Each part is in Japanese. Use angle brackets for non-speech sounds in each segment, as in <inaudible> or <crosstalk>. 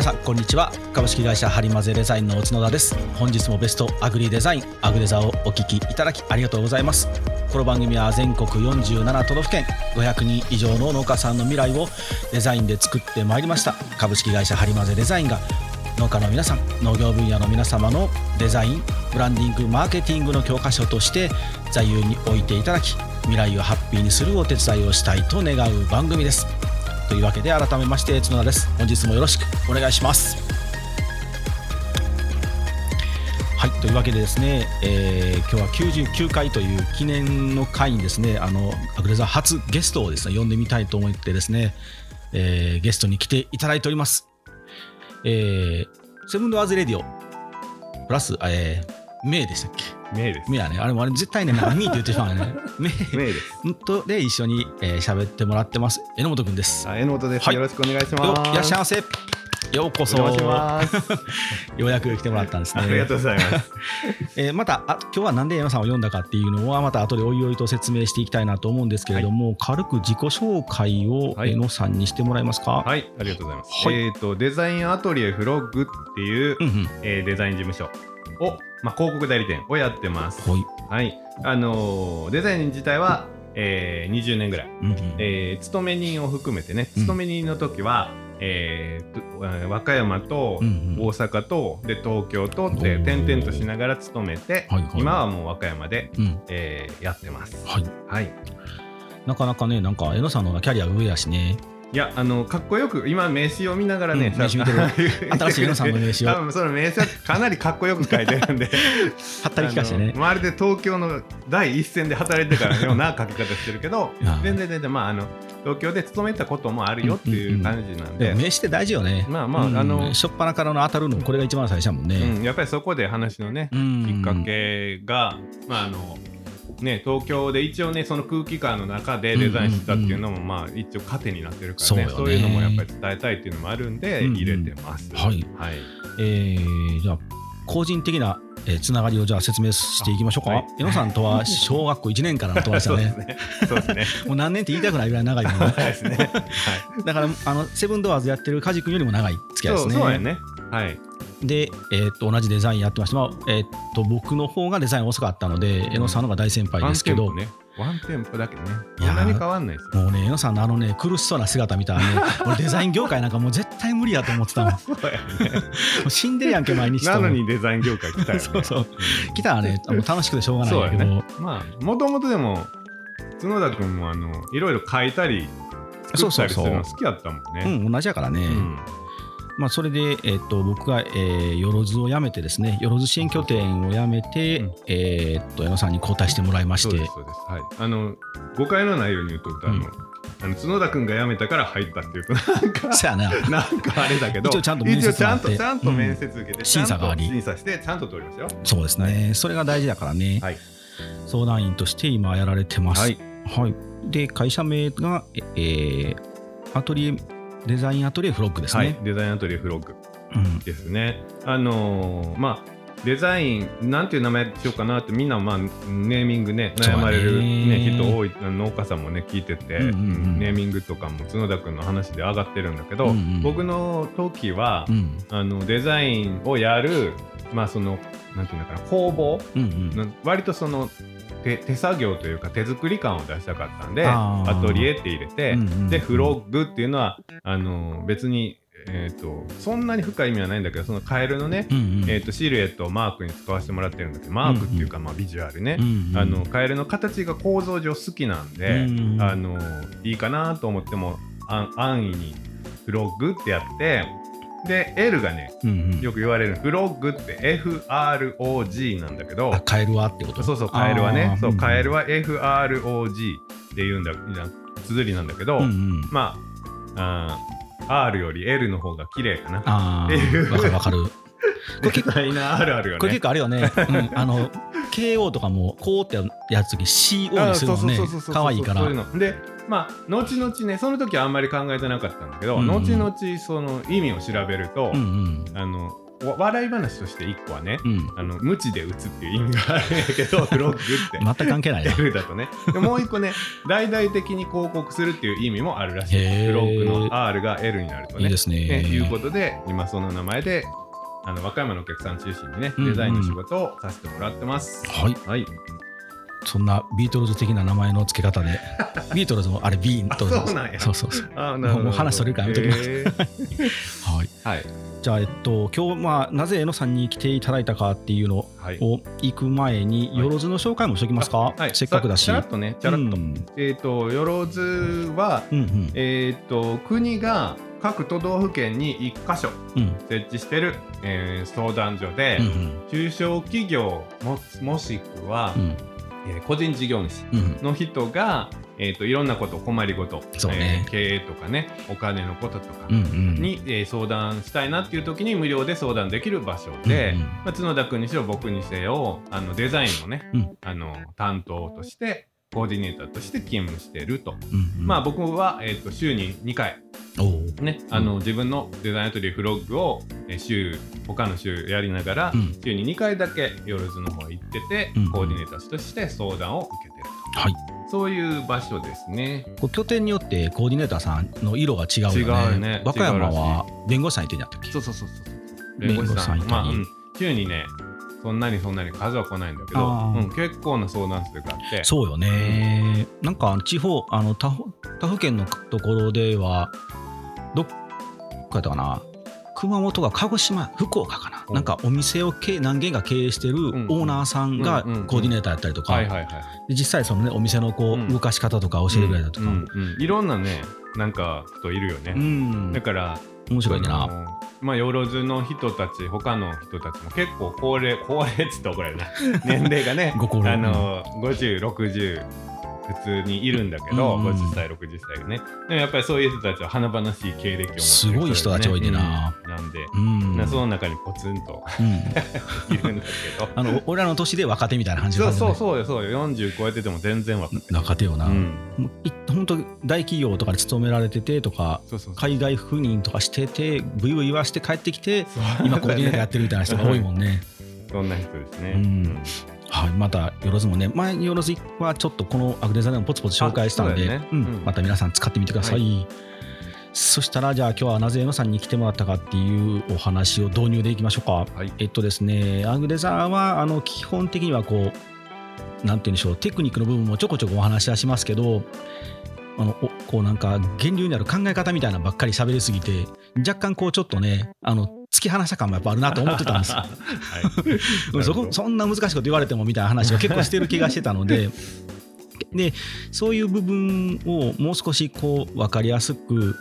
皆さんこんにちは。株式会社ハリマゼデザインの角田です。本日もベストアグリデザインアグデザをお聞きいただきありがとうございます。この番組は全国47都道府県500人以上の農家さんの未来をデザインで作ってまいりました。株式会社ハリマゼデザインが農家の皆さん農業分野の皆様のデザインブランディングマーケティングの教科書として座右に置いていただき未来をハッピーにするお手伝いをしたいと願う番組です。というわけで改めまして角田です。本日もよろしくお願いします。はいというわけでですね、えー、今日は99回という記念の回にですねあのアグレザー初ゲストをですね呼んでみたいと思ってですね、えー、ゲストに来ていただいております。えー、セブンドアーズレディオプラス、えー、メイでしたっけ？メイです。メイやね。あれもあれ絶対ね、なんかミーって言ってしまうね。メイメイです。とで一緒に喋、えー、喋ってもらってます。榎本くんです。あ、榎本です、はいよろしくお願いしよます。いらっしゃいませ。ようこそ。<laughs> ようやく来てもらったんですね。ありがとうございます。<laughs> えーまたあ今日はなんで矢野さんを読んだかっていうのはまた後でおいおいと説明していきたいなと思うんですけれども、軽く自己紹介をはい江野さんにしてもらえますか？はい、ありがとうございます。はいえっ、と、デザインアトリエフロッグっていう、うんうん。えーデザイン事務所を、まあ、広告代理店をやってます。はい。はい。あのーデザイン自体は、えー20年ぐらい。うんうんえー勤め人を含めてね、うん勤め人の時は、えー和歌山と大阪とで東京とって転々としながら勤めて、今はもう和歌山で、うん。えーやってます。はい。はい。なかなかねなんか江野さんのキャリア上やしね。いや、あの、かっこよく、今、名刺を見ながらね、うん名刺見てる <laughs> 新しい江野さんの名刺を多分その名刺はかなりかっこよく書いてるんで、はったり聞かしてねまるで東京の第一線で働いてからのような書き方してるけど全然全然、まあ、あの、東京で勤めたこともあるよっていう感じなんで。でも、名刺って大事よね。まあまあうん。あの初っ端からの当たるのこれが一番最初やもんね。うん、やっぱりそこで話のね、うん。きっかけが、まあ、あの、ね、東京で一応ねその空気感の中でデザインしたっていうのも、まあ一応糧になってるからね。そうよね。そういうのもやっぱり伝えたいっていうのもあるんで、うんうん。入れてます。はい。はい。えーじゃあ個人的な、えーつながりをじゃあ説明していきましょうか。あはい江野さんとは小学校1年からの友達だね。そうですね。そうですね。<laughs> もう何年って言いたくないぐらい長いもんね。<laughs> ね。はい。だからあのセブンドアーズやってる梶君よりも長い付き合いですね。そうやね。はい。で、えーっと同じデザインやってました、まあえーっと僕の方がデザイン遅かったので江野さんの方が大先輩ですけど、ね。ワンテンポだけね。いやーそんなに変わんないですよ。もうね江野さんのあのね苦しそうな姿見たらね <laughs> 俺デザイン業界なんかもう絶対無理やと思ってたもんもそうやね。う死んでるやんけ毎日となのにデザイン業界来たよね。<laughs> そうそう来たらねもう楽しくてしょうがないんそうやだけど、ね。まあ、もともとでも、角田君もあのいろいろ書いたり、作ったりするの好きやったもんね。うん、同じやからね、うんまあ、それで、えっと僕が、えー、よろずを辞めてですねよろず支援拠点を辞めて、うんえーっと矢野さんに交代してもらいましてそうです、そうです。はい。あの、誤解のないように言うと、あの、うんあの角田君が辞めたから入ったっていうと、なんか、<laughs> そやななんかあれだけど、一応ちゃんと面接ちゃんと、ちゃんと面接受けて、うん審査があり審査して、ちゃんと通りますよ。そうですね、それが大事だからね、はい。相談員として今やられてます。はい。はいで会社名が、えーアトリエデザインアトリエフロッグですはいね。。デザインアトリエフロッグうん。ですね。あのーまあ、デザイン、なんていう名前にしようかなって、みんな、まあ、ネーミングね、悩まれる、ね、人多い、農家さんもね、聞いてて、うんうんうん。ネーミングとかも角田君の話で上がってるんだけど、うんうん。僕の時は、うん。あのデザインをやる、まあ、その、なんていうのかな、工房、うんうん。な割とその、手手作業というか手作り感を出したかったんでアトリエって入れて、うんうんうん。でフロッグっていうのはあの別に、えー、とそんなに深い意味はないんだけどそのカエルのね、うんうん。えー、とシルエットをマークに使わせてもらってるんだけどマークっていうか、まあ、ビジュアルね、うんうんあのカエルの形が構造上好きなんで、うんうんあのいいかなと思ってもあ安易にフロッグってやってで L がねうんうん。よく言われるフロッグって FROG なんだけどあカエルは？ってこと？そうそうカエルはね。そうカエルはは FROG って言うんだ綴りなんだけど、うんうん。まああー R より L の方が綺麗かな。あっていう。あわかるわかる。デザイナーあるあるよね。これ結構あるよね、うん、あの <laughs> KO とかもこうってやつとき CO にするもんね。可愛いからそういうのでまあ後々ねその時はあんまり考えてなかったんだけど、うんうん。後々その意味を調べると、うんうん。あのわ笑い話として1個はね、うん。あの無知で打つっていう意味があるんやけど <laughs> フロッグって。全く関係ないな。L だとね。でもう一個ね大々的に広告するっていう意味もあるらしい。フロッグの R が L になるとね。いいですね。ねいうことで今その名前であの和歌山のお客さん中心にねうんうん。デザインの仕事をさせてもらってます、はい。はいそんなビートルズ的な名前の付け方で。<laughs> ビートルズもあれビートルズあそうなんや。そうそうそう。あもう話それるからやめときます。へー。<laughs> はい。はい。じゃあえっと今日まあなぜ江野さんに来ていただいたかっていうのはい。を行く前に、はいよろずの紹介もしておきますか、はい。せっかくだし。ちゃらっとねちゃらっと、うん。えっ、とよろずはうんうん。えっ、と国が各都道府県に1箇所うん。設置してる、えー相談所で、うんうん。中小企業ももしくは、うんえー個人事業主うん。の人が、えー、といろんなこと困りごと、ね。えー経営とかねお金のこととかうんうん。に、えー相談したいなっていう時に無料で相談できる場所で、うんうん。まあ、角田君にしろ僕にせよあのデザインのね、うん。あの担当としてコーディネーターとして勤務してると、うんうん。まあ僕は、えー、と週に2回。ね、あの自分のデザインアトリエフロッグをえー週他の週やりながら、うん。週に2回だけよろずの方行ってて、うんコーディネーターとして相談を受けてるはい。とそういう場所ですね。こう拠点によってコーディネーターさんの色が違うよね。違うね。和歌山は弁護士さんいてんやったっけ？そうそうそうそう弁護士さんまあ、うん、週にねそんなにそんなに数は来ないんだけど、うん、結構な相談数があって。そうよね、なんか地方あの他府他府県のところではどっかやったかな。熊本が鹿児島福岡かな、うん。なんかお店を経何軒か経営してるオんーナーさんがうんうんうん。コーディネーターやったりとか、実際そのねお店のこう、うん。動かし方とか教えてくれたりとか、うんうんうん。いろんなねなんか人いるよね、うん。だから面白いねな。まあ、よろずの人たち、他の人たちも結構高齢、高齢っつって怒られるな。<laughs> 年齢がね、ごあの、50、60、普通にいるんだけど、うんうん50歳、60歳がね。でもやっぱりそういう人たちは華々しい経歴を持ってる人ですすごい人たち多いねなうんなんで、うんなその中にポツンとうんいるんだけど。<laughs> あの俺らの年で若手みたいな感じそうそううそうよ、そうよ。40超えてても全然若手。若手よな、うん。本当大企業とかに勤められててとか。海外赴任とかしててブイブイ言わして帰ってきて今コーディネーターやってるみたいな人が多いもんね。<laughs> そんな人ですね。うんはい、またよろずもね前によろずはちょっとこのアグデザでもポツポツ紹介したんで、ねうんうんまた皆さん使ってみてください。そしたらじゃあ今日はなぜ江野さんに来てもらったかっていうお話を導入でいきましょうか。はい。えっとですね、アグデザはあの基本的にはこう、なんて言うんでしょう、テクニックの部分もちょこちょこお話はしますけど、あのおこうなんか源流にある考え方みたいなのばっかり喋りすぎて、若干こうちょっとね、あの突き放した感もやっぱあるなと思ってたんですよ。<laughs> はい。<laughs> そこそんな難しいこと言われてもみたいな話を結構してる気がしてたので。<laughs> でそういう部分をもう少しこう分かりやすく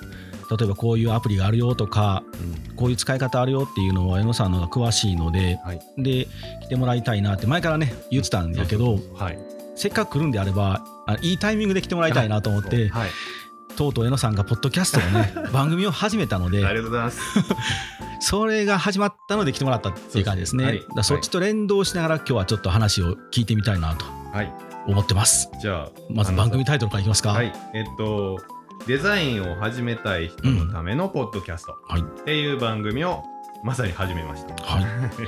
例えばこういうアプリがあるよとかうんこういう使い方あるよっていうのは江野さんの方が詳しいのではい。で来てもらいたいなって前からね言ってたんだけどはい。せっかく来るんであればあいいタイミングで来てもらいたいなと思ってはい。とうとう江野さんがポッドキャストをね <laughs> 番組を始めたのでありがとうございます。<laughs> それが始まったので来てもらったっていう感じですね。はい。だそっちと連動しながら今日はちょっと話を聞いてみたいなとはい。思ってます。じゃあ、まず番組タイトルからいきますか。はい。えっと、デザインを始めたい人のためのポッドキャストはい。っていう番組をまさに始めました。はい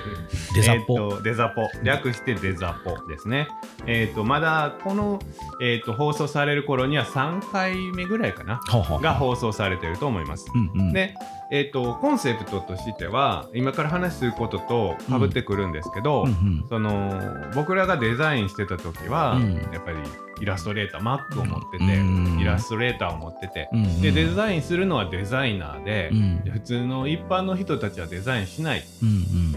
<laughs> デザポえっとデザポ略してデザポですね。えっとまだこの、えっと放送される頃には3回目ぐらいかなはあはあが放送されてると思います。うんうんで、えっとコンセプトとしては今から話することとかぶってくるんですけど、うん。うんその僕らがデザインしてた時は、うん。やっぱりイラストレーター Mac を持ってて、うん。イラストレーターを持ってて、うん。うん。でデザインするのはデザイナーでう、ん。で普通の一般の人たちはデザインしない。うん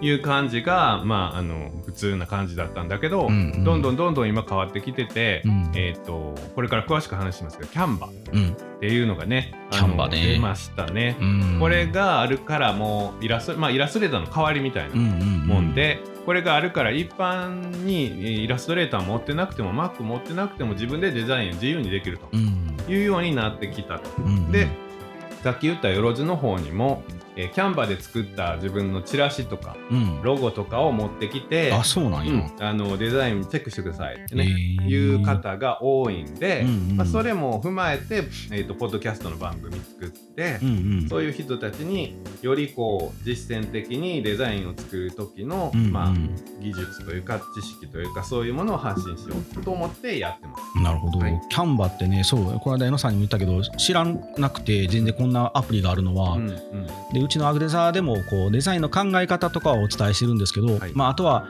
いう感じが、まあ、あの普通な感じだったんだけど、うんうん。どんどんどんどん今変わってきてて、うん。えー、とこれから詳しく話しますけどキャンバっうん。ていうのがねあのキャンバね。出ましたね。うん。これがあるからもうイラスト,、まあ、イラストレーターの代わりみたいなうんうんもんで、これがあるから一般にえーイラストレーター持ってなくても Mac 持ってなくても自分でデザインを自由にできるうん。というようになってきたと。うん。でさっき言ったよろずの方にもえーキャンバで作った自分のチラシとかうん。ロゴとかを持ってきてあそうなんや、うん。あのデザインチェックしてくださいってね、へー。いう方が多いんで、うんうん。まあ、それも踏まえて、えー、とポッドキャストの番組作って、うんうん。そういう人たちによりこう実践的にデザインを作る時の、うんうん。まあ、技術というか知識というかそういうものを発信しようと思ってやってます。なるほど、はい。キャンバってねそうこの間江野さんにも言ったけど知らなくて全然こんなアプリがあるのは、うんうん。でうちのアグデザーでもこうデザインの考え方とかはお伝えしてるんですけど、はいまあ、あとは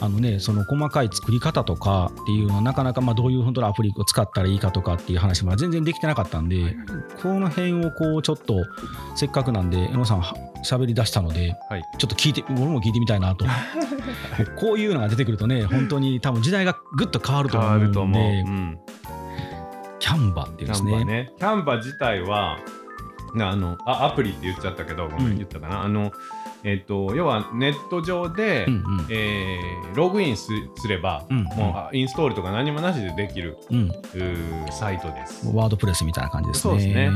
あの、ね、その細かい作り方とかっていうのはなかなかまあどういう本当のアプリを使ったらいいかとかっていう話も全然できてなかったんで、はいこの辺をこうちょっとせっかくなんで江野さんは喋り出したのではいちょっと聞いて俺も聞いてみたいなと <laughs> こういうのが出てくるとね本当に多分時代がぐっと変わると変思うんでう。うんキャンバっていうんですね。キャンバね。キャンバ自体は、なあのあアプリって言っちゃったけど、ごめん、うん言ったかな。あの、えっ、と、要はネット上で、うんうんえーログインすすれば、うんもうあインストールとか何もなしでできるうん、うーサイトです。ワードプレスみたいな感じですね。そうですね。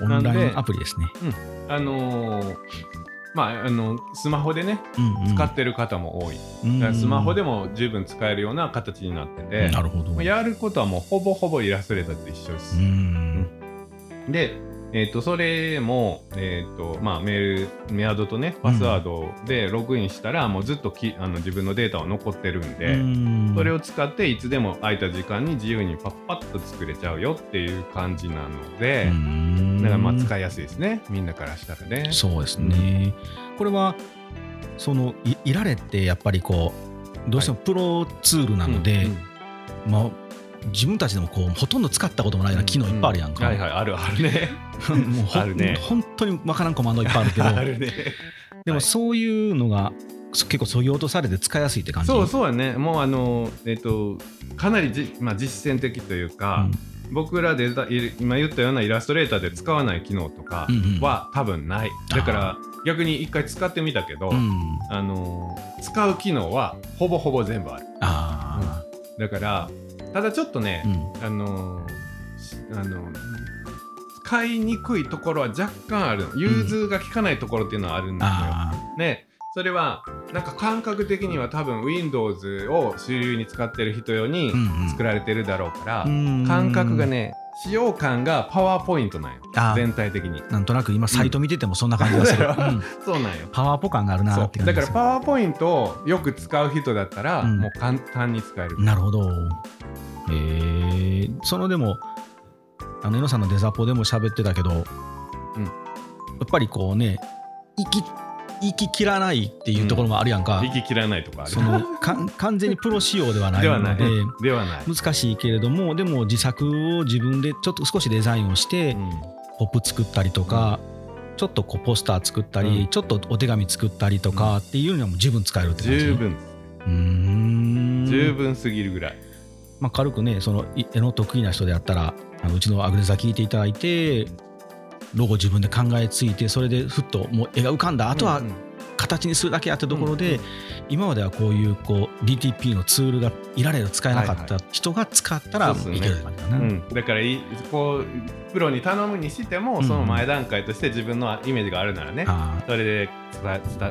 うん。オンラインアプリですね。あのーまあ、あのスマホでねうんうん使ってる方も多い、うんスマホでも十分使えるような形になってて、なるほど。まあやることはもうほぼほぼイラストレーターと一緒です。うんで、えー、とそれも、えーとまあ、メールメアドとねパスワードでログインしたら、もうずっときあの自分のデータは残ってるんで、うん。それを使っていつでも空いた時間に自由にパッパッと作れちゃうよっていう感じなので、うん。だからまあ使いやすいですね。みんなからしたらね。そうですね。これはそのいいられってやっぱりこうどうしてもプロツールなので、うん。まあ自分たちでもこうほとんど使ったこともないような機能いっぱいあるやんか。はいはいあるあるね。もう <laughs> あるね。本当にわからんコマンドいっぱいあるけど、<laughs> あるね。でもそういうのがそ結構そぎ落とされて使いやすいって感じ？そうそうやね。もうあのえっ、とかなりじ、まあ、実践的というか、僕らデザい今言ったようなイラストレーターで使わない機能とかうんうん。は多分ない、だから逆に一回使ってみたけど、うん、うんあの使う機能はほぼほぼ全部ある。あだからただちょっとねあ、う、ん。あのしあの使いにくいところは若干あるの。融通が効かないところっていうのはあるんですよ、あね。それはなんか感覚的には多分 Windows を主流に使ってる人用に作られてるだろうから、うん。感覚がね使用感がパワーポイントなんよ。全体的に。なんとなく今サイト見ててもそんな感じがする、うん。うん。そうなんよ。パワーポ感があるなってだからパワーポイントをよく使う人だったら、うん。もう簡単に使える、なるほど。えー、そのでもあの江野さんのデザポでも喋ってたけど、やっぱりこうね息息切らないっていうところもあるやんか、息切らないとかある。そのか完全にプロ仕様ではないで。はない。のでではない、難しいけれどもでも自作を自分でちょっと少しデザインをして、うん。ポップ作ったりとか、ちょっとこうポスター作ったり、うん。ちょっとお手紙作ったりとかっていうのも十分使えるって感じ。十分。うーん。十分すぎるぐらい、まあ、軽くねそのい絵の得意な人であったらあのうちのアグレザ聞いていただいてロゴ自分で考えついてそれでふっともう絵が浮かんだ。あとは形にするだけやってところで、今まではこういうこう DTP のツールがいられる使えなかった人が使ったらいけるだな。うん、だからいこうプロに頼むにしても、うん。その前段階として自分のイメージがあるならね、それで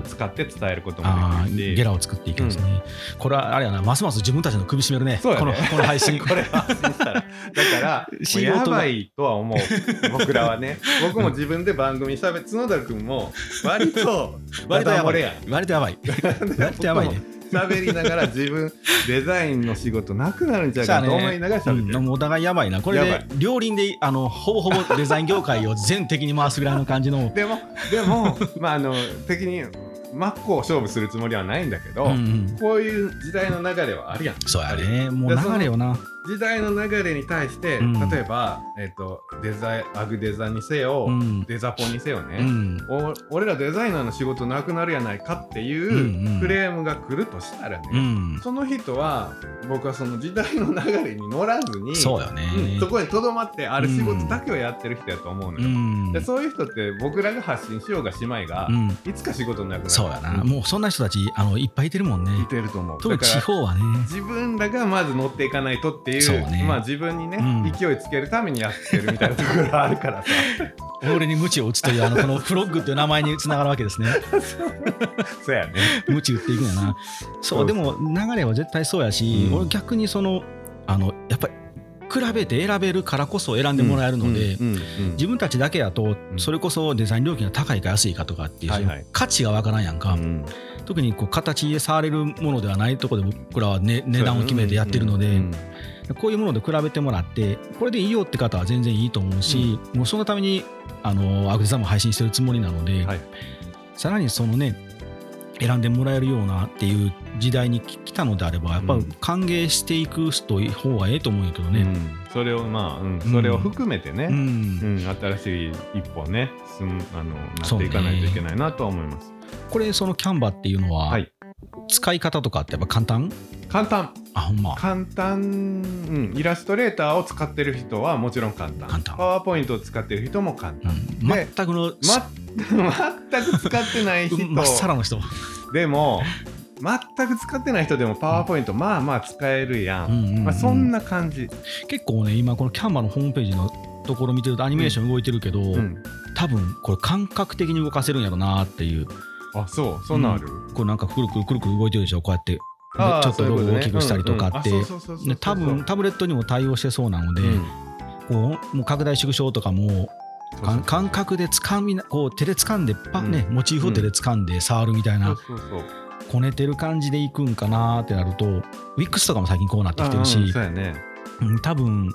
使って伝えることもあできるし。ーゲラを作っていくんですね、これはあれやなますます自分たちの首絞めるね。ね。このこの配信。<laughs> これ発信したら。だから <laughs> やばいとは思う。僕らはね。<laughs> 僕も自分で番組しゃべ角田君も割と割とやばい。割とやばい。割とやばいね喋りながら自分 <laughs> デザインの仕事なくなるんちゃうかと思いながら喋ってる、うん、お互いやばいな。これで両輪であのほぼほぼデザイン業界を全敵に回すぐらいの感じの。<laughs> でもでもまああの敵に真っ向勝負するつもりはないんだけど、うんうん。こういう時代の流れはあるやん。そうやね。もう流れよな時代の流れに対して、うん。例えば、えっとデザイアグデザにせよ、うん。デザポにせよね、うん。お俺らデザイナーの仕事なくなるやないかっていうんうん。うクレームが来るとしたらね、うん。その人は僕はその時代の流れに乗らずにそうよね。うんそこにとどまってある仕事だけをやってる人やと思うのうよ、ん。でそういう人って僕らが発信しようがしまいが、うん。いつか仕事なくなる。そうやな。うんもうそんな人たちあのいっぱいいてるもんね。いてると思う。特にだから地方はね。自分らがまず乗っていかないとってっていうそうね。まあ自分にね、うん。勢いつけるためにやってるみたいなところあるからさ。<laughs> 俺に鞭を打つというあのこのフロッグという名前につながるわけですね。<laughs> そうやね。鞭打っていくんやな。そうでも流れは絶対そうやし、うん。俺逆にそのあのやっぱり比べて選べるからこそ選んでもらえるので、自分たちだけやとん。それこそデザイン料金が高いか安いかとかっていう、価値がわからんやんか、うん。特にこう形で触れるものではないところで僕らは、ね、値段を決めてやってるので、こういうもので比べてもらってこれでいいよって方は全然いいと思うし、もうそのためにあのアグリさんも配信してるつもりなので、はい。さらにそのね選んでもらえるようなっていう時代に来たのであればやっぱうん。歓迎していく人方がええと思うんやけどね。うん。それをまあ、うん、それを含めてね、うん。うん。新しい一歩ね進むあのなっていかないといけないなとは思います。これそのキャンバっていうのは、はい。使い方とかってやっぱ簡単？簡単。あほんま。簡単、うん、イラストレーターを使ってる人はもちろん簡単。パワーポイントを使ってる人も簡う単、ん、で全くの、ま、全く使ってない人。<laughs> まっさらの人、でも全く使ってない人でもパワーポイントまあまあ使えるやん、うんうんうん。まあ、そんな感じ、結構ね今このキャンバのホームページのところ見てるとアニメーション動いてるけど、うん、多分これ感覚的に動かせるんやろなっていう。あそう。そんなんある、これなんかくるくるくるくる動いてるでしょ？こうやってちょっとロゴを大きくしたりとかって多分タブレットにも対応してそうなので、うん。こうもう拡大縮小とかも感覚で掴みなこう手で掴んでパッね、うん。モチーフを手で掴んで触るみたいな、こねてる感じでいくんかなってなるとウィックスとかも最近こうなってきてるし、多分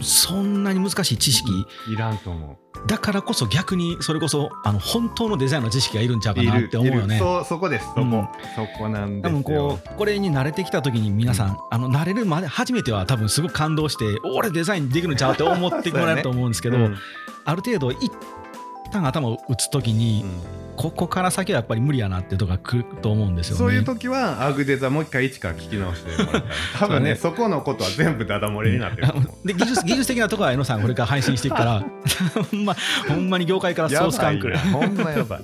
そんなに難しい知識、いらんと思だからこそ逆にそれこそあの本当のデザインの知識がいるんちゃううかなって思うよね。そうそこです。そこ、うん。そこなん多分ですよ。こうこれに慣れてきた時に皆さん、あの慣れるまで初めては多分すごく感動してお俺デザインできるんちゃうって思ってもらえると思うんですけど、うん。ある程度一旦頭を打つ時に、ここから先はやっぱり無理やなっていうとこが来ると思うんですよね。そういう時はアグデザもう一回一から聞き直してもらったら多分ねそこのことは全部ダダ漏れになってるで技術技術的なところは江野さんこれから配信していくから。<laughs> ほんまほんまに業界からソース感くる。ほんまやばい。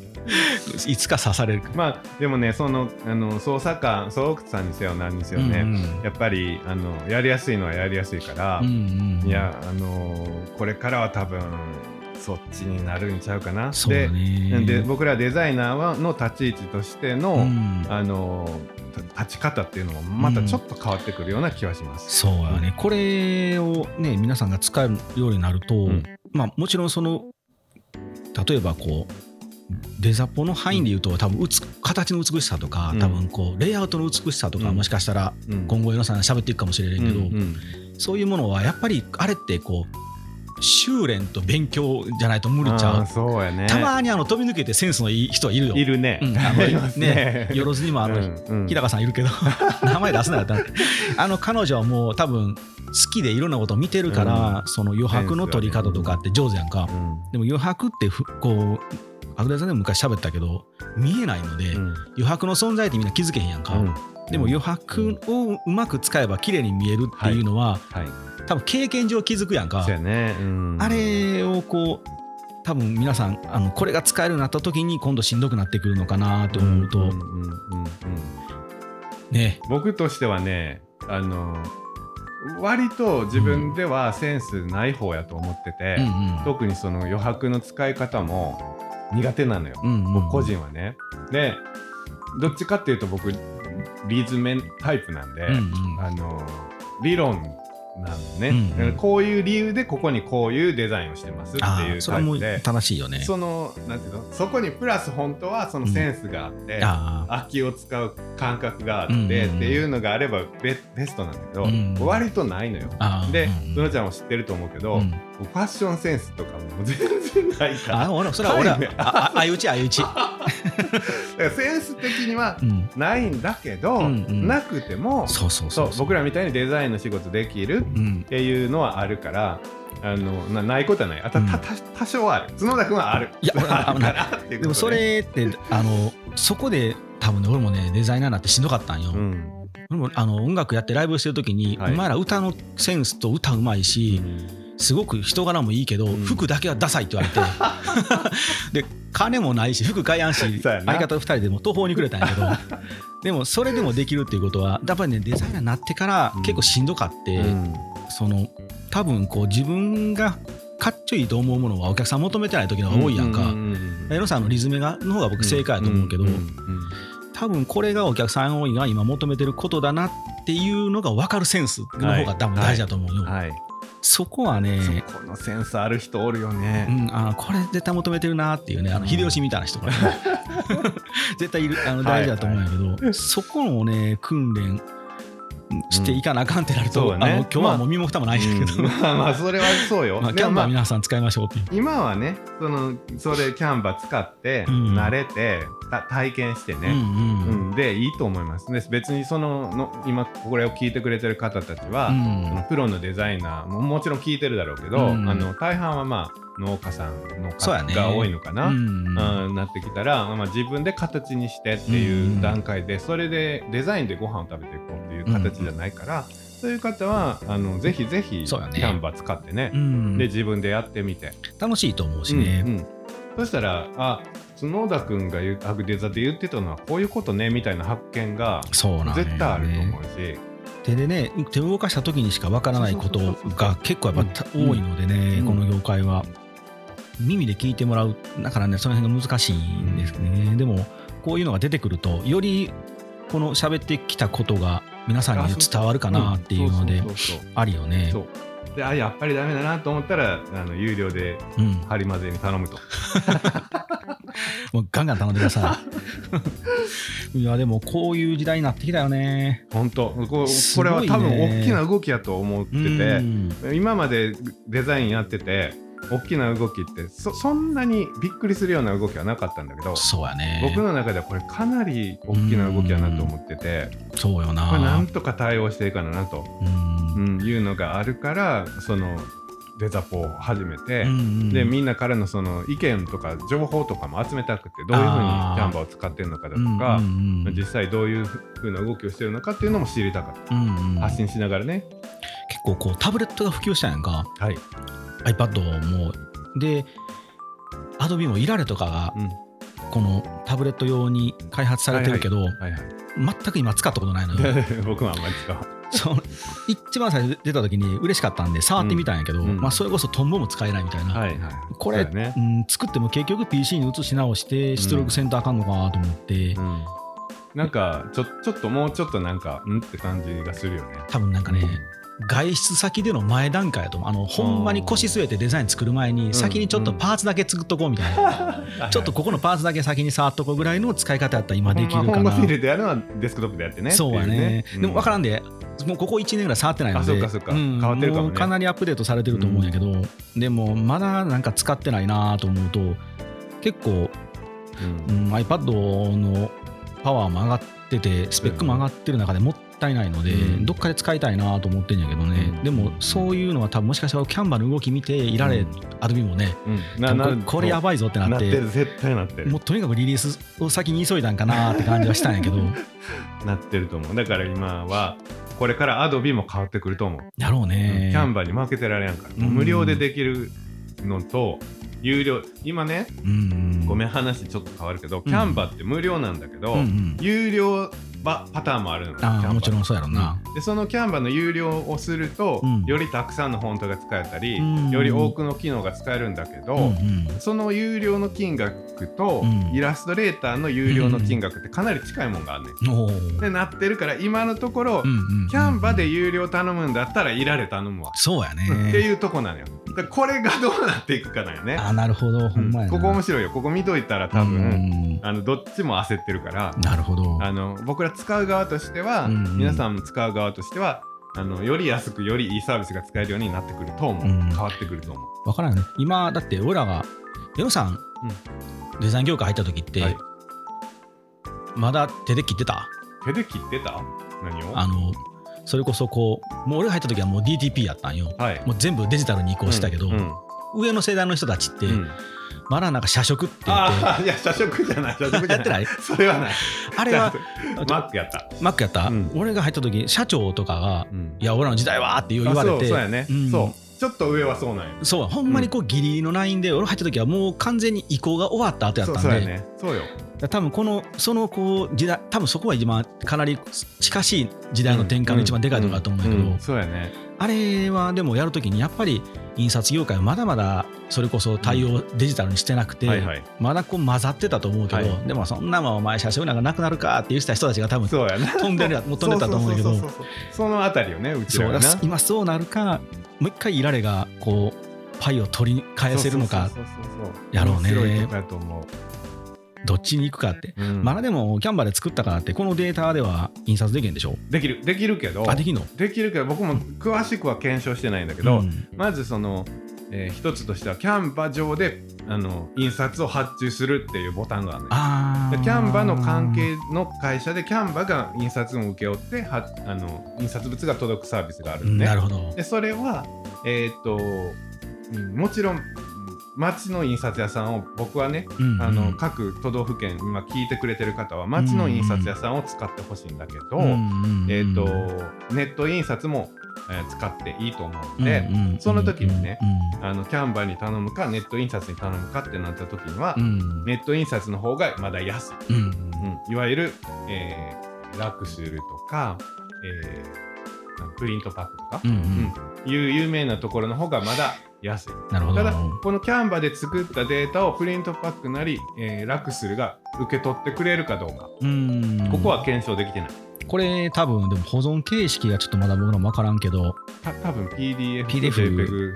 いつか刺されるかまあでもねそのあの捜査官総区さんにせよ何にせよね、うん。やっぱりあのやりやすいのはやりやすいから、うんうんうん。いやあのこれからは多分そっちになるんちゃうかな。でで僕らデザイナーはの立ち位置としての、うん。あのた立ち方っていうのもまたちょっと変わってくるような気はします。そうやね。これをね皆さんが使えるようになると、ん。まあもちろんその例えばこうデザポの範囲で言うと多分うつ形の美しさとかうん。多分こうレイアウトの美しさとか、うん。もしかしたらうん。今後江野さんが喋っていくかもしれないけど、うんうん。そういうものはやっぱりあれってこう修練と勉強じゃないと無理ちゃう。そうやね。たまにあの飛び抜けてセンスのいい人はいるよ。いるね。うん。あのね、<laughs> よろずにもあの、うんうん。日高さんいるけど <laughs> 名前出すなよって。あの彼女はもう多分好きでいろんなことを見てるから、その余白の取り方とかって上手やんか、うん。でも余白ってふこうアグレさんでも昔喋ったけど見えないので、うん。余白の存在ってみんな気づけへんやんか、うん。でも余白をうまく使えば綺麗に見えるっていうのは、はい。多分経験上気づくやんか。ね。うん。あれをこう多分皆さんあのこれが使えるようになった時に今度しんどくなってくるのかなと思うと、んんうんうんうん。ね。僕としてはねあの割と自分ではセンスない方やと思ってて、うんうん。特にその余白の使い方も苦手なのよ、うんうん僕個人はね。でどっちかっていうと僕リズメタイプなんで、うんうん。あの理論なのね、うんうん。こういう理由でここにこういうデザインをしてますってあいうタイプで。正しいよね。そのなんていうの？そこにプラス本当はそのセンスがあって、あ空きを使う感覚があって、うんうんうん。っていうのがあればベベストなんだけど、うん割とないのよ。で、うんうん。うのちゃんも知ってると思うけど、うんファッションセンスとかも全然ないからあ俺それは俺ああ相打ち相打ち。<laughs> だからセンス的にはうん。ないんだけど、うんうんなくてもそうそうそそううそう。僕らみたいにデザインの仕事できるうん。っていうのはあるからあのなないことはない。あたうん。たた多少はある。角田君はある。いやあるからでもそれってあのそこで多分ね俺もねデザイナーになってしんどかったんよ。うん。俺もあの音楽やってライブしてる時に、はいお前ら歌のセンスと歌うまいし、すごく人柄もいいけど、うん。服だけはダサいって言われて。<laughs> で金もないし服買いやんし相方2人でも途方に暮れたんやけど。<laughs> でもそれでもできるっていうことはやっぱりねデザイナーになってからうん。結構しんどかって、うん。その多分こう自分がかっちょいいと思うものはお客さん求めてない時の方が多いやんか。ううんエロさんのリズムがの方が僕正解やと思うけど、多分これがお客さん多いが今求めてることだなっていうのが分かるセンスの方が多分大事だと思うよ。うんはい、そこはね、そこのセンスある人おるようね、ん、あのこれ絶対求めてるなっていうねあのうん。秀吉みたいな人これ <laughs> 絶対いるあの大事だと思うんやけど、そこのね訓練していかなあかんってなると、そうだね。あの今日はもう身も蓋もないんですけど、うん。まあまあそれはそうよ、まあ、キャンバー皆さん使いましょうっていう。今はねそのそれキャンバー使ってうん。慣れて、た体験してね、うんうんうん、でいいと思います。ね別にそのの今これを聞いてくれてる方たちは、うん。そのプロのデザイナーももちろん聞いてるだろうけど、うん。あの大半はまあ農家さんの方が多いのかな、うんうんなってきたら、まあ、自分で形にしてっていう段階で、それでデザインでご飯を食べていこうっていう形じゃないから、そういう方はあのぜひぜひキャンバー使ってね。うん。で自分でやってみて、楽しいと思うしね。うんうん。そしたらあ角田君が言うアグデザで言ってたのはこういうことねみたいな発見がそうなんやね。絶対あると思うし、手でね手を動かした時にしかわからないことが結構やっぱたうん多いのでね、うん。この業界は。耳で聞いてもらうだからねその辺が難しいんですね、でもこういうのが出てくるとよりこの喋ってきたことが皆さんに伝わるかなっていうのであるよね。であやっぱりダメだなと思ったらあの有料でうん。ハリマゼに頼むと。<laughs> もうガンガン頼んでください。<laughs> いやでもこういう時代になってきたよね。本当。ここれは多分大きな動きやと思ってうてん。今までデザインやってて大きな動きってそそんなにびっくりするような動きはなかったんだけどそうやね。僕の中ではこれかなり大きな動きやなと思っててそうよな。これなんとか対応していかななと、うん。うん、いうのがあるからそのデザポを始めて、うんうんでみんなからのその意見とか情報とかも集めたくてどういうふうにキャンバーを使ってるのかだとか、うんうんうん実際どういうふうな動きをしてるのかっていうのも知りたかった、うんうん発信しながらね。結構こうタブレットが普及したやんか。はい。iPad も。で Adobe もイラレとかがうん。このタブレット用に開発されてるけど、はいはい全く今使ったことないのよ。<laughs> 僕もあんまり使うそう。一番最初出た時に嬉しかったんで触ってみたんやけど、うん。うん。まあ、それこそトンボも使えないみたいな、はいはい。これ、そうやね。うん、作っても結局 PC に移し直して出力せんとあかんのかなと思って、うん。なんかちょちょっともうちょっとなんかんって感じがするよね。多分なんかね、外出先での前段階やと思う。あのほんまに腰据えてデザイン作る前に先にちょっとパーツだけ作っとこうみたいな、ちょっとここのパーツだけ先に触っとこうぐらいの使い方やったら今できるかな。ホームフィールでやるのはデスクトップでやってねそうやね。っていでも分からんででもうここ1年ぐらい触ってないので。あそうかそうか。ん。変わってるかもね。うかなりアップデートされてると思うんやけど、でもまだなんか使ってないなと思うと結構、うん。うん、iPad のパワーも上がっててスペックも上がってる中でもったいないので、うん。どっかで使いたいなと思ってんやけどね、うん。でもそういうのは多分もしかしたらキャンバの動き見ていられ、うん。アドビもねこれやばいぞってななって絶対なってる。もうとにかくリリースを先に急いだんかなって感じはしたんやけど。<laughs> なってると思う。だから今はこれからアドビも変わってくると思う、やろうね、キャンバーに負けてられんから、無料でできるのと有料今ねうん。ごめん話ちょっと変わるけど、キャンバーって無料なんだけど、有料パパターンもあるのああもちろんそうやろな、でそのキャンバーの有料をすると、うん。よりたくさんのフォントが使えたり、うん。より多くの機能が使えるんだけど、うんうん。その有料の金額と、うん。イラストレーターの有料の金額ってかなり近いもんがあんねん。おー。でなってるから今のところ、うんうんうん。キャンバで有料頼むんだったらいられ頼むわ、そうやね、っていうとこなのよ。これがどうなっていくかなよね。あなるほど。ほんまやな、ここ面白いよ。ここ見といたら多分、うん。あのどっちも焦ってるからなるほど。あの僕ら使う側としては、うんうん。皆さんも使う側としてはあのより安くよりいいサービスが使えるようになってくると思う、うん。変わってくると思う。分からんよね。今だって俺らがエロさん、デザイン業界入った時って、はい。まだ手で切ってた？手で切ってた？何を？あのそれこそこうもう俺が入った時はもう DTP やったんよ。はい。もう全部デジタルに移行したけど、うんうん上の世代の人たちって、うん。まだなんか社食って言って。ああいや社食じゃない。社食じゃないやってない？<laughs> それはない。あれはマックやった、マックやった、うん。俺が入った時社長とかがうん「いや俺らの時代は」って言われて。あそうそうやね、ん。そう。ちょっと上はそうなんや。そうほんまにこうギリギリのラインで俺入った時はもう完全に移行が終わった後やったんで。そうね。そうよ。多分このそのこう時代多分そこは一番かなり近しい時代の転換の一番でかいところだと思うんだけど、うん。そうやねあれはでもやるときにやっぱり印刷業界はまだまだそれこそ対応デジタルにしてなくて、まだこう混ざってたと思うけど、はい。でもそんなもんお前写真なんかなくなるかって言ってた人たちが多分そうやな。飛んでるやもう飛んでたと思うんだけど。そのあたりよねうちら今そうなるかもう一回いられがこうパイを取り返せるのかやろうねどっちに行くかって、う、うん。まだでもキャンバーで作ったからってこのデータでは印刷できるんでしょ。できる。できるけど。あできんの？できるけど僕も詳しくは検証してないんだけど、うん。まずその、えー一つとしてはキャンバ上であの印刷を発注するっていうボタンがあるのよ。あー。でキャンバの関係の会社でキャンバが印刷も請け負ってはあの印刷物が届くサービスがあるうんんで,、なるほど。でそれはえーっと、うんもちろん町の印刷屋さんを僕はね、うん。あの各都道府県今聞いてくれてる方は町の印刷屋さんを使ってほしいんだけど、えー、とネット印刷も、えー使っていいと思うので、その時にねあのキャンバーに頼むかネット印刷に頼むかってなった時には、うん。うんネット印刷の方がまだ安い、うんうん。いわゆる、えーラクシュルとか、えープリントパックとか、うん。うん。いう有名なところの方がまだ安い。なるほど。ただこのキャンバで作ったデータをプリントパックなり、えーラクスルが受け取ってくれるかどうか、うん。ここは検証できてない。これ多分でも保存形式がちょっとまだ僕らも分からんけど。た多分 PDF と JPEG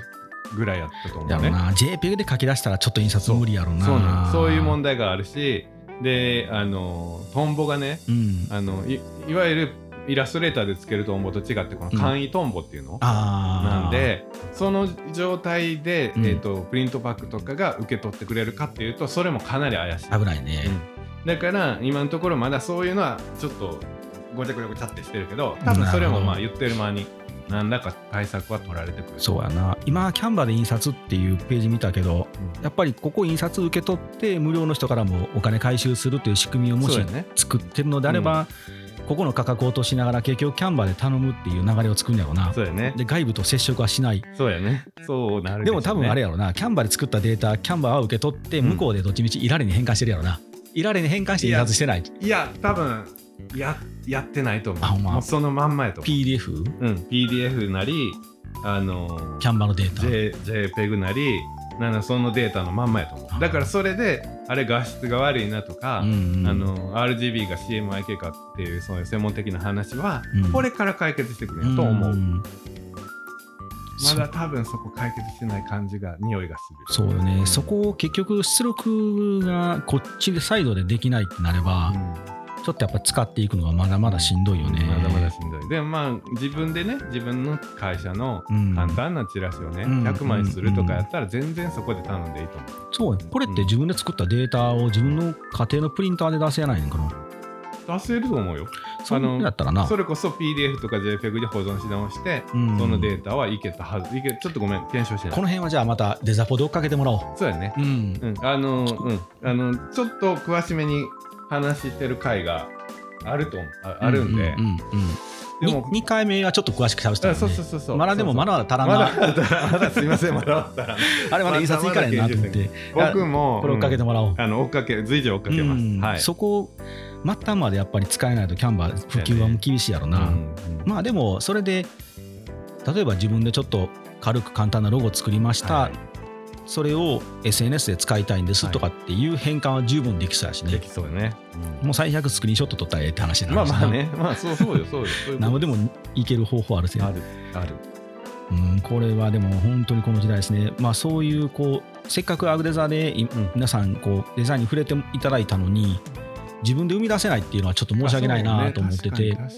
ぐらいやったと思うね。やろな。JPEG で書き出したらちょっと印刷無理やろな。そうなのそういう問題があるし、で、あの、トンボがね、うん。あのいいわゆるイラストレーターでつけるトンボと違って、この簡易トンボっていうの、あー。なんで、その状態で、うん。えー、とプリントパックとかが受け取ってくれるかっていうと、それもかなり怪しい。危ないね、だから今のところまだそういうのはちょっとごちゃごちゃごちゃってしてるけど多分それもまあな言ってる間に何らか対策は取られてくる。そうやな。今キャンバーで印刷っていうページ見たけどうん。やっぱりここ印刷受け取って無料の人からもお金回収するという仕組みをもし作ってるのであれば、ここの価格を落としながら結局キャンバーで頼むっていう流れを作るんやろうな。そうやね。で外部と接触はしない。そうやね。そうなるでも多分あれややろな。キャンバーで作ったデータキャンバーは受け取ってうん。向こうでどっちみちイラレに変換してるやろな、イラレに変換して印刷してない。いや多分ややってないと思う。あほんま？もうそのまんまやと思 PDF う、うん、PDF なりあのキャンバーのデータ、J JPEG なりなんだそのデータのまんまやと思う。だからそれであれ画質が悪いなとか、うんうんあの RGB が CMYK かっていうそういう専門的な話は、うん。これから解決してくるんやと思う、んまだ多分そこ解決してない感じが匂いがする。そうよね、んそこを結局出力がこっちでサイドでできないってなれば、うんちょっとやっぱ使っていくのはまだまだしんどいよね。まだまだしんどい。でもまあ自分でね自分の会社のうん。簡単なチラシをね、うん。100枚するとかやったら全然そこで頼んでいいと思う。そうこれって自分で作ったデータを自分の家庭のプリンターで出せやないのかな。出せると思うよ。そのやったらな。それこそ PDF とか JPEG で保存し直して、うん。そのデータはいけたはず。いけちょっとごめん検証してない。この辺はじゃあまたデザポで追っかけてもらおう。そうやね。うん。うん、あの、うん、あの、ちょっと詳しめに話してる回があるとああるんで、うんうんうんでも、2回目はちょっと詳しく喋ってたねそうそうそうそう。まだでもまだ足らんな、まだ、まだすいません、まだ足らん。<laughs> あれまだ印刷いかないなと思って、僕も、これ追っかけてもらおう。うんあの、追っかけ、随時追っかけます。うんはい。そこを末端までやっぱり使えないとキャンバー普及は厳しいやろな、うんうんまあでもそれで例えば自分でちょっと軽く簡単なロゴ作りました、はいそれを SNS で使いたいんですとかっていう変換は十分できそうやしね、できそうよね。もう最悪スクリーンショット撮ったらええって話になるしなまあまあね、<laughs> まあそうそうよ、そうよ。そういうこと何もでもいける方法あるせんある、ある。うん、これはでも本当にこの時代ですね、まあ、そういうこうせっかくアグデザで皆さんこうデザインに触れていただいたのに自分で生み出せないっていうのはちょっと申し訳ないなと思ってて、ね。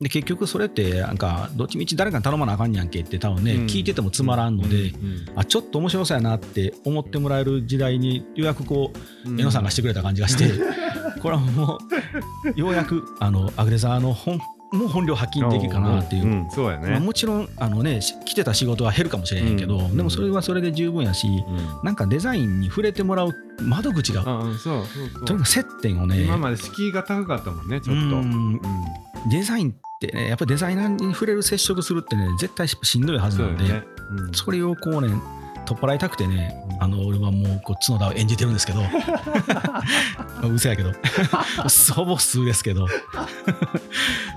で結局それってなんかどっちみち誰かに頼まなあかんやんけって多分ね、うん。聞いててもつまらんので、うん。あちょっと面白そうやなって思ってもらえる時代にようやくこううん。江野さんがしてくれた感じがして、<laughs> これはもうようやくあのアグレザーの本もう本領発揮できるかなっていう。そうやまあ、ね。もちろんあの、ね、し来てた仕事は減るかもしれへんけど、うんでもそれはそれで十分やし、うん。なんかデザインに触れてもらう窓口が、あうんそうそうそう。とにかく接点をね、今まで敷居が高かったもんねちょっと、ううん。んデザインってね、やっぱりデザイナーに触れる接触するってね、絶対ししんどいはずなんで、それをこうね取っ払いたくてね、あの俺はもうこう角田を演じてるんですけど。<laughs> うせやけど。ほぼ数ですけど。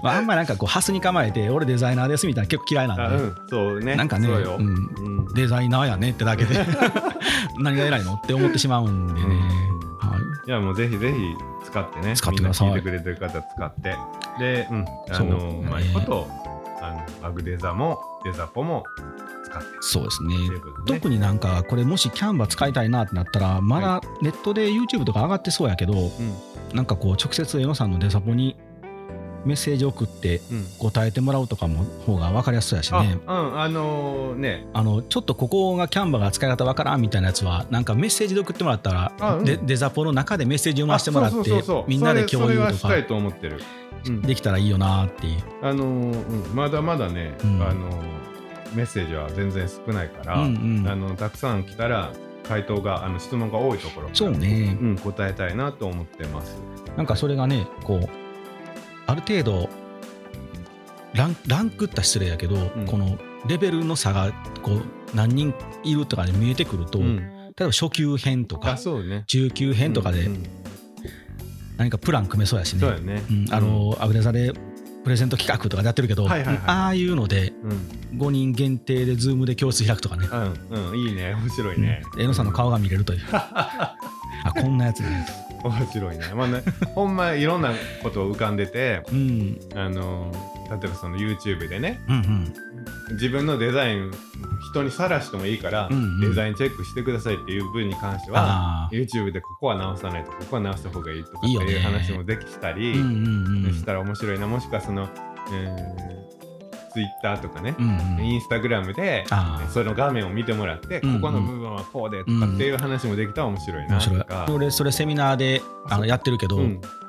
まああんまりなんかこうハスに構えて俺デザイナーですみたいな結構嫌いなんで、うん、そうね。なんかね、うん、デザイナーやねってだけで。<laughs> 何が偉いのって思ってしまうんでね、はい、いやもうぜひぜひ使ってね。使ってください。聞いてくれてる方使って。で、うん、あのうまいことあのバグデザもデザポも使ってそうですね、ね、特になんかこれもしキャンバー使いたいなってなったらまだネットで YouTube とか上がってそうやけど、はい、なんかこう直接江野さんのデザポにメッセージ送って答えてもらうとかも方が分かりやすそうやしね。うん、あのー、ね。あのちょっとここがキャンバーが使い方分からんみたいなやつはなんかメッセージで送ってもらったら、うん、デデザポの中でメッセージ読ませてもらってみんなで共有とかできたらいいよなっていう。あのー、まだまだね、あのーメッセージは全然少ないから、うんうん、あのたくさん来たら回答があの質問が多いところそうね、うん、答えたいなと思ってます。なんかそれがねこうある程度ランランクった失礼やけど、うん、このレベルの差がこう何人いるとかで見えてくると、うん、例えば初級編とか、ね、中級編とかで、何かプラン組めそうやしね。そうやね。うん、あの、アグレザでプレゼント企画とかでやってるけど、はいはいはい、ああいうので、5人限定でズームで教室開くとかね、うんうん、いいね。面白いね、うん、榎さんの顔が見れるという。<laughs> あこんなやつね面白いね,、まあね、ほんまいろんなことを浮かんでて、うん、あの例えばその YouTube でね、うんうん。自分のデザイン人にさらしてもいいから、うんうん、デザインチェックしてくださいっていう分に関しては YouTube でここは直さないとここは直した方がいいとかっていう話もできたりしたら面白いな。もしくはその、えー、Twitter とかね、うんうん、インスタグラムでその画面を見てもらって、ここの部分はこうでとかっていう話もできたら面白いなとか、うんうん、俺それセミナーであのやってるけど、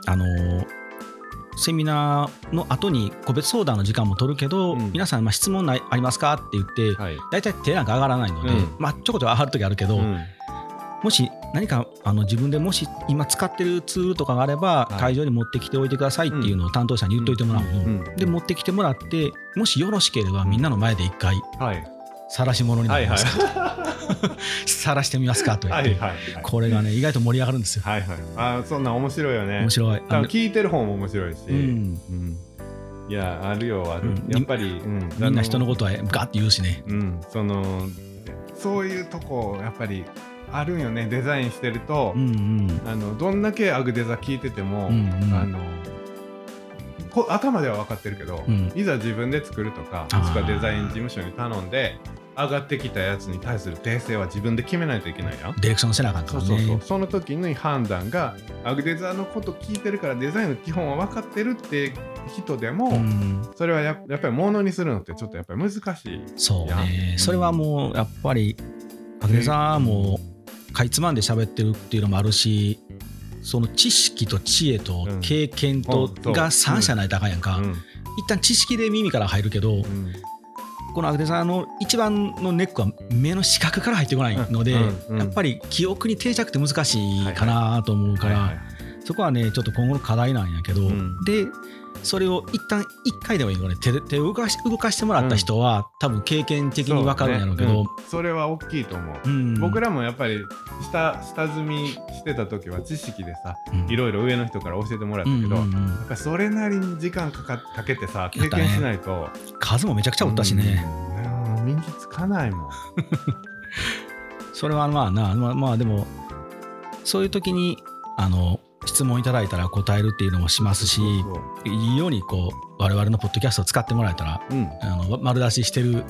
あのーセミナーの後に個別相談の時間も取るけど、うん、皆さんまあ質問ないありますかって言って、はい、大体手なんか上がらないので、うん、まあ、ちょこちょこ上がる時あるけど、うん、もし何かあの自分でもし今使ってるツールとかがあれば、会場に持ってきておいてくださいっていうのを担当者に言っといてもらうの、で持ってきてもらってもしよろしければみんなの前で一回、はい。晒し者になります。か <laughs> 晒してみますかと言って、これがね意外と盛り上がるんですよ。はいはい、あそんな面白いよね。面白い。聞いてる方も面白いし、うん、うん、いやあるよ。ある、うん、やっぱり、うん、みんな人のことはガッて言うしね。うん、そのそういうとこやっぱりあるんよねデザインしてると、うんうん、あのどんだけアグデザ聞いてても、うんうん、あの頭では分かってるけど、うん、いざ自分で作るとかもしくはデザイン事務所に頼んで上がってきたやつに対する訂正は自分で決めないといけないやん。ディレクションせなあかんから、ね、そうそうそう。その時に判断がアグデザのこと聞いてるからデザインの基本は分かってるって人でも、うん、それはややっぱりものにするのってちょっとやっぱり難しいそうね、それはもうやっぱりアグデザもかいつまんで喋ってるっていうのもあるしその知識と知恵と経験とが3者ないとあかんやんか、一旦知識で耳から入るけど、このアグデザーの一番のネックは目の視覚から入ってこないので、やっぱり記憶に定着って難しいかなと思うから、そこはねちょっと今後の課題なんやけど、でそれを一旦一回でもいいのね。手手を動かし動かしてもらった人は、うん、多分経験的に分かるんやろうけど、ね。うん、それは大きいと思う、うん、僕らもやっぱり下下積みしてた時は知識でさ、いろいろ上の人から教えてもらったけど、やっぱそれなりに時間かかかけてさ経験しないと、ね、数もめちゃくちゃおったしね、身につかないもん。<laughs> それはまあなまあ、まあでもそういう時にあの質問いただいたら答えるっていうのもしますしいいようにこう我々のポッドキャストを使ってもらえたら、うん、あの丸出ししてる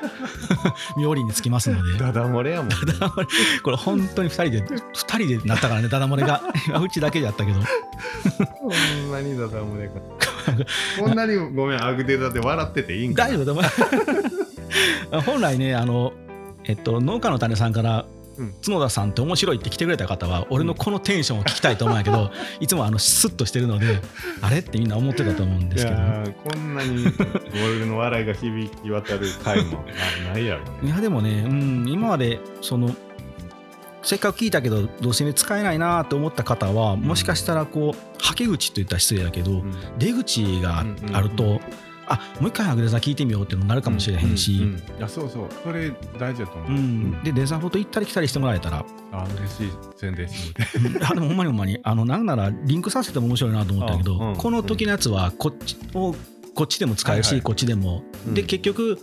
<laughs> 妙利につきますので。ダダ漏れやもん、ね、ダダ漏れ。これ本当に2人で2人でなったからねダダ漏れが。<laughs> うちだけでやったけど。ほんまにダダ漏れか。<laughs> こんなにごめんアグデザで笑ってていいんか大丈夫本来ねあのえっと農家の種さんから角田さんって面白いって来てくれた方は俺のこのテンションを聞きたいと思うんやけど <laughs> いつもあのスッとしてるのであれってみんな思ってたと思うんですけど。こんなに俺の笑いが響き渡る回もないやろ、ね、いやでもね、うん、今までそのせっかく聞いたけどどうせ使えないなと思った方はもしかしたらこうはけ口といったら失礼だけど、出口があると、あもう一回アグレザ聞いてみようっていうのになるかもしれへんし、うんうんうん、いやそうそう。それ大事だと思う、うん、でデザフォと行ったり来たりしてもらえたら。あ嬉しい宣伝してあで。<laughs> もほんまにほんまに。あのなんならリンクさせても面白いなと思ったけど、うん、この時のやつはこっちをこっちでも使えるし、はいはい、こっちでも、で結局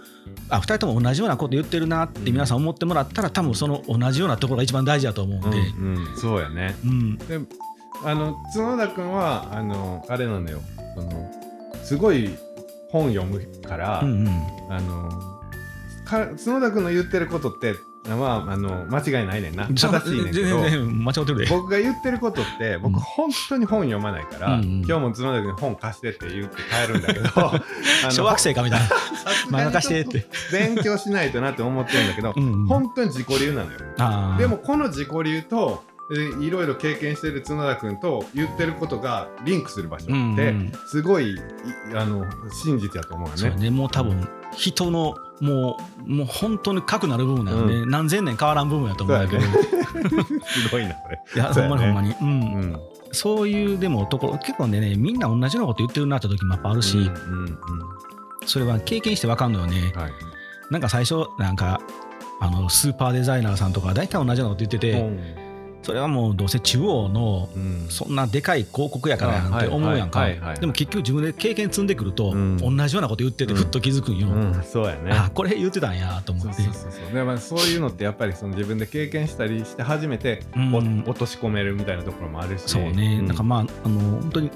あ2人とも同じようなこと言ってるなって皆さん思ってもらったら多分その同じようなところが一番大事だと思うんで、うんうん、そうやね、うん、であの角田君はあのあれなのよ。そのすごい本読むから、うんうん、あのか角田君の言ってることってまあ、あの間違いないねんな。<laughs> 正しいねんけど間違ってる。僕が言ってることって僕本当に本読まないから、うん、今日も角田君に本貸してって言って帰るんだけど <laughs> 小学生かみたいな。漫画貸してって。勉強しないとなって思ってるんだけど、うん、本当に自己流なのよ。でもこの自己流といろいろ経験してる角田君と言ってることがリンクする場所ってすごい、あの真実やと思うよね。そうねもう多分人のもうもう本当に核なる部分なので、うん、何千年変わらん部分やと思うんだけど、<laughs> すごいなこれ。いや、ほんまにほんまに、うん、うん、そういうでもところ結構ねみんな同じようなこと言ってるなって時もやっぱあるし、うんうんうん、それは経験して分かんのよね、はい、なんか最初なんかあのスーパーデザイナーさんとか大体同じようなこと言ってて、それはもうどうせ中央のそんなでかい広告やからやんって思うやんか。でも結局自分で経験積んでくると同じようなこと言っててふっと気づくんよ、うんうん、そうやね。あこれ言ってたんやと思って。そうそうそうでもそういうのってやっぱりその自分で経験したりして初めて、うん、落とし込めるみたいなところもあるし。そうね、なんかまああの本当に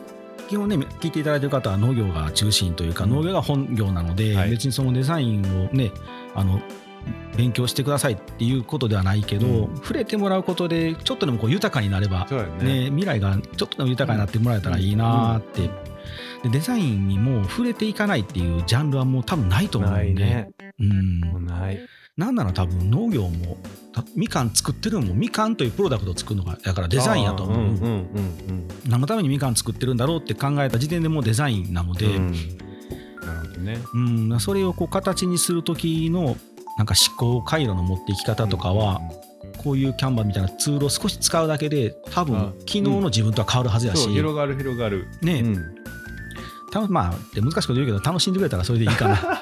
基本ね聞いていただいてる方は農業が中心というか農業が本業なので、はい、別にそのデザインをねあの勉強してくださいっていうことではないけど、うん、触れてもらうことでちょっとでもこう豊かになれば、ね、ね、未来がちょっとでも豊かになってもらえたらいいなって、でデザインにも触れていかないっていうジャンルはもう多分ないと思うんで、ね、うん、ない。なんなら多分農業もみかん作ってるのもみかんというプロダクトを作るのがだからデザインやと思う,、何のためにみかん作ってるんだろうって考えた時点でもうデザインなので、うん、なるほどね。うん、それをこう形にする時のなんか思考回路の持っていき方とかは、こういうキャンバーみたいなツールを少し使うだけで多分昨日の自分とは変わるはずやし、広がる広がる。ね、たまあ難しいこと言うけど楽しんでくれたらそれでいいかな。<laughs>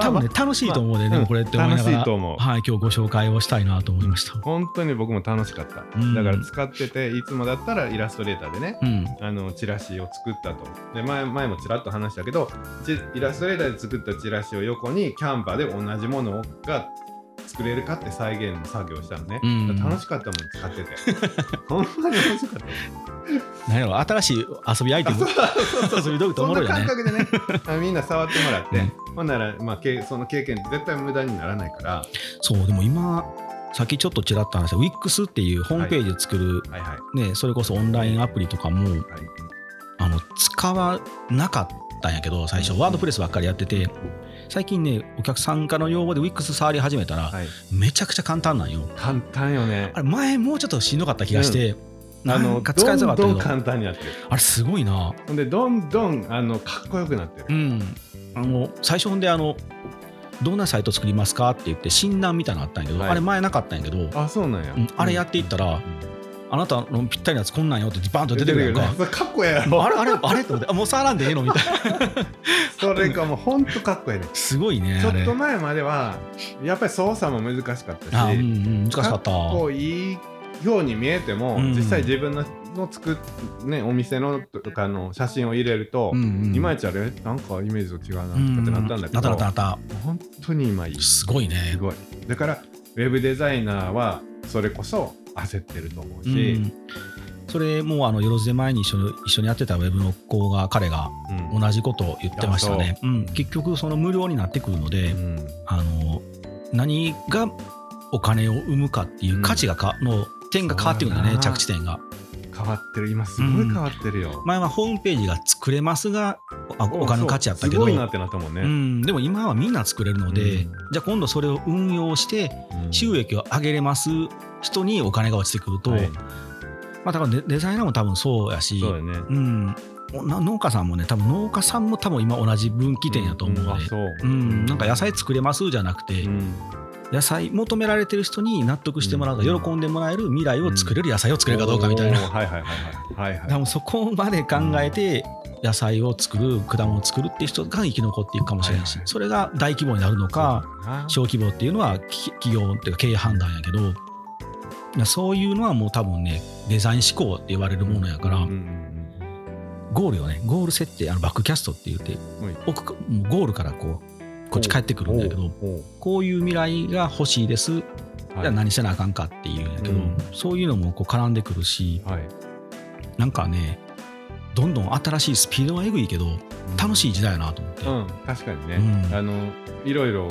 多分ね楽しいと思うで、ね、でもこれって思いながら、はい、今日ご紹介をしたいなと思いました、本当に僕も楽しかった、うん、だから使ってていつもだったらイラストレーターでね、うん、あのチラシを作ったと。で前前もちらっと話したけどイラストレーターで作ったチラシを横にキャンバーで同じものが作れるかって再現の作業したのね、うん、楽しかったもん使ってて。<laughs> ほんまに楽しかった何やろ新しい遊びアイテム？遊び道具と思うよね。感覚でね。<laughs> みんな触ってもらって、うん、ほんなら、まあ、その経験絶対無駄にならないから。そうでも今さっきちょっとちらっと話した WIX っていうホームページで作る、はいはいはい、ね、それこそオンラインアプリとかも、はい、あの使わなかったんやけど最初。ワードプレスばっかりやってて、最近ねお客さんからの要望で WIX 触り始めたら、はい、めちゃくちゃ簡単なんよ。簡単よね。あれ前もうちょっとしんどかった気がして、うん、あの <laughs> 使いづらかったけど。どんどん簡単になってる。あれすごいな。ほんでどんどんあのかっこよくなってる。うん。あの最初ほんであのどんなサイト作りますかって言って診断みたいなのあったんやけど、はい、あれ前なかったんやけどあそうなんや、うん、あれやっていったら、うんあなたのぴったりなやつこんなんよってバーンと出てくるやんか。かっこええやろ。あれあれあれと思って、もう触らんでええのみたいな。それかもうほんとかっこええね。すごいね。ちょっと前までは、やっぱり操作も難しかったし、うんうん、難しかった。かっこいいように見えても、うん、実際自分のの作っねお店のとかの写真を入れると、うんうん、いまいちあれなんかイメージと違うなってなったんだけど、うんうん、なったなった本当に今いいすごいねすごいだからウェブデザイナーはそれこそ焦ってると思うし、うん。それもあのよろずで前に一緒に一緒にやってたウェブの子が彼が同じことを言ってましたね、う。ん、結局その無料になってくるので、うん、あの何がお金を生むかっていう価値がか、の点が変わってくるんだね着地点が。変わってる。今すごい変わってるよ、前はホームページが作れますがお金の価値あったけど。すごいなってなったもんね、うん、でも今はみんな作れるので、じゃあ今度それを運用して収益を上げれます人にお金が落ちてくると、はい。まあ、だからデザイナーも多分そうやし、そうね、うん、農家さんもね多分農家さんも多分今同じ分岐点やと思うので、うん、う。ん、なんか野菜作れますじゃなくて、うん、野菜求められてる人に納得してもらうか、喜んでもらえる未来を作れる野菜を作れるかどうかみたいな、はいはいはいはい。はい、でもそこまで考えて野菜を作る果物を作るっていう人が生き残っていくかもしれないし、それが大規模になるのか小規模っていうのは企業っていうか経営判断やけどそういうのはもう多分ねデザイン思考って言われるものやから、ゴールよね。ゴール設定あのバックキャストって言って、奥ゴールからこうこっち帰ってくるんだけどこういう未来が欲しいです、はい、何せなあかんかっていうんやけど、うん、そういうのもこう絡んでくるし、はい、なんかねどんどん新しいスピードはえぐいけど楽しい時代やなと思って、うん、確かにね、うん、あのいろいろ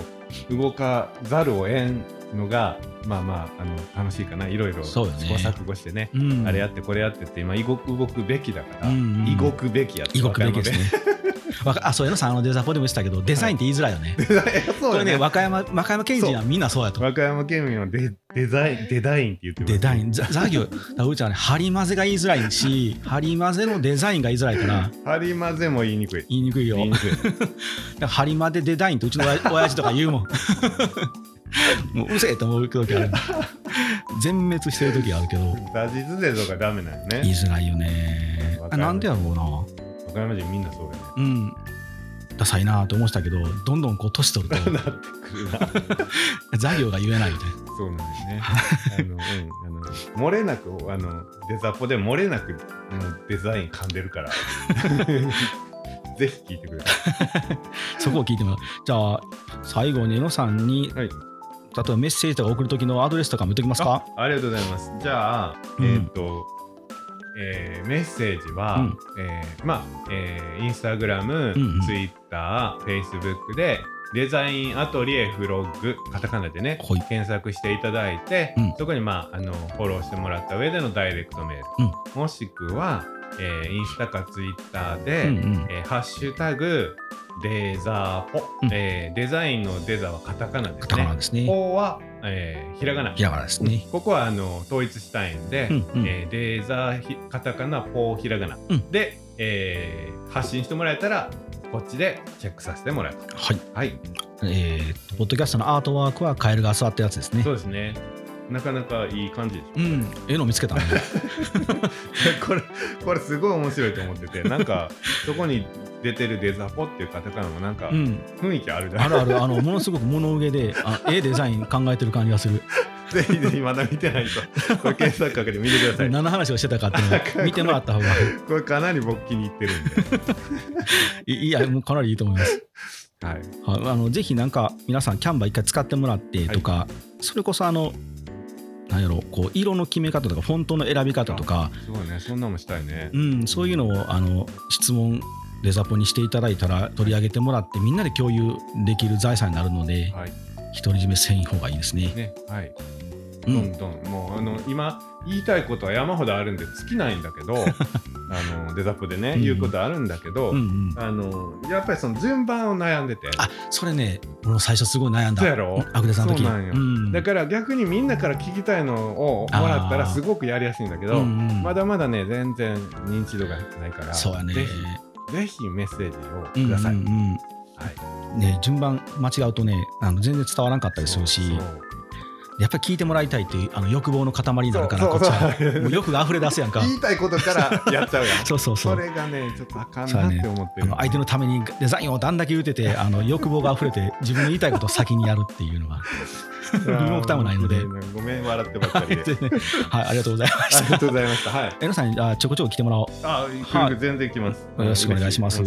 動かざるを得んのがまあまああの楽しいかな。いろいろ試行錯誤してね、ね、あれやってこれやってって今動くべきだから、うんうん、動くべきやって動くべきですね。<laughs> あそういうのさんのデザポでも言ってたけどデザインって言いづらいよね。<laughs> はい、これね和歌山和歌山県人はみんなそうやと。和歌山県民はデデザインデザインって言ってます、デザイン。ザ業うちはね張り混ぜが言いづらいし張り混ぜのデザインが言いづらいから。張り混ぜも言いにくい。言いにくいよ。い <laughs> 張り混ぜデザインってうちの親父とか言うもん。<laughs> もううせえと思う時ある。全滅してる時あるけど。ダジズデとかダメなよね。言いづらいよね。あなんでやろうな。和歌山人みんなそうだよね。うん。ダサいなと思ってたけどどんどんこう年取ると。<laughs> なってくるな。<laughs> 座業が言えないみたいなそうなんですね。あの、うん、あの漏れなくあのデザポで漏れなくデザイン噛んでるから。ぜひ聞いてください。そこを聞いてもらう。じゃあ最後に江野さんに、はい、例えばメッセージとか送る時のアドレスとかも言っときますか？ありがとうございます。じゃあ、うん、えっ、とえー、メッセージは、うん、えー、まあ、えー、インスタグラム、ツイッター、フェイスブックでデザインアトリエフロッグカタカナでね、はい、検索していただいて、うん、そこに、まあ、あのフォローしてもらった上でのダイレクトメール、うん、もしくは、えー、インスタかツイッターで、うんうん、えー、ハッシュタグデザポ、うん、えー、デザインのデザはカタカナですね。カタカナですね。ポは、えー、ひらがな。ひらがなですね。ここはあの統一したいんで、うんうん、えー、デザひカタカナ、ポひらがな、うん、で、えー、発信してもらえたらこっちでチェックさせてもらうと。はい。はい。えー、ポッドキャストのアートワークはカエルが座ったやつですね。そうですね。なかなかいい感じでしょ。うん、ええの見つけた <laughs> これこれすごい面白いと思ってて、<laughs> なんかそこに出てるデザポっていうカタカナもなんか雰囲気あるじゃな。い、うん、あるある。あの <laughs> ものすごく物憂げであええデザイン考えてる感じがする。ぜひぜひまだ見てないとこれ検索かけて見てください。何の話をしてたかっていうの見てもらった方が。これかなり僕気に入ってるんで。いやもうかなりいいと思います。はい、あのぜひなんか皆さんキャンバー一回使ってもらってとか、はい、それこそあのなんやろこう色の決め方とかフォントの選び方とか。そうねそんなもしたいね、うん、そういうのをあの質問デザポにしていただいたら取り上げてもらってみんなで共有できる財産になるので、はい、独り占めせん方がいいですね。ねはいどんどん、もうあの今言いたいことは山ほどあるんで尽きないんだけど <laughs> あのデザポでね、うん、言うことあるんだけど、うんうん、あのやっぱりその順番を悩んでて。あそれねもう最初すごい悩んだ。そうやろ？アグデさんの時。そうなんよ、うん、だから逆にみんなから聞きたいのをもらったらすごくやりやすいんだけど、うんうん、まだまだね全然認知度がないからそうやね。ぜひメッセージをください。うんうんうん。はい。ね、順番間違うとねあの全然伝わらなかったりするしやっぱり聞いてもらいたいっていうあの欲望の塊になるからこっちは。もう欲が溢れ出すやんか。言いたいことからやっちゃうやん。<laughs> そうそうそう。それがねちょっとあかんなって思ってる、ね、相手のためにデザインをあんだけ言うてて <laughs> あの欲望が溢れて自分の言いたいことを先にやるっていうのは <laughs> 身も蓋もないので。ごめん笑ってばっかりで。はいありがとうございました。ありがとうございました。はい。えのさんあちょこちょこ来てもらおう。あ、はい、全然来ます。よろしくお願いします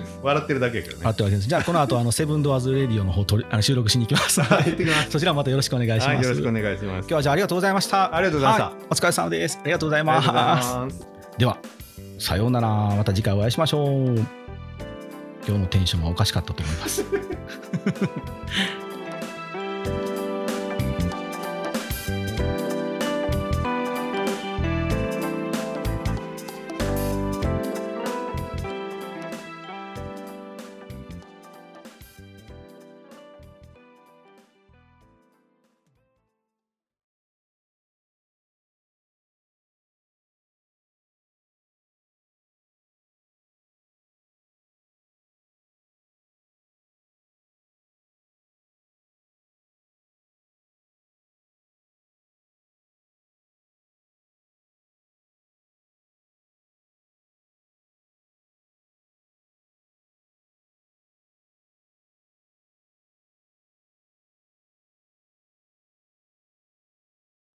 <laughs> 笑ってるだけやけどね。笑ってるわけです。じゃあ、この後、あの、セブンドアーズレディオの方とあの収録しに行きます。<laughs> はい。そちらまたよろしくお願いします。はい、よろしくお願いします。今日はじゃあ、ありがとうございました。ありがとうございました。お疲れ様です。ありがとうございます。では、さようなら。また次回お会いしましょう。今日のテンションはおかしかったと思います。<laughs>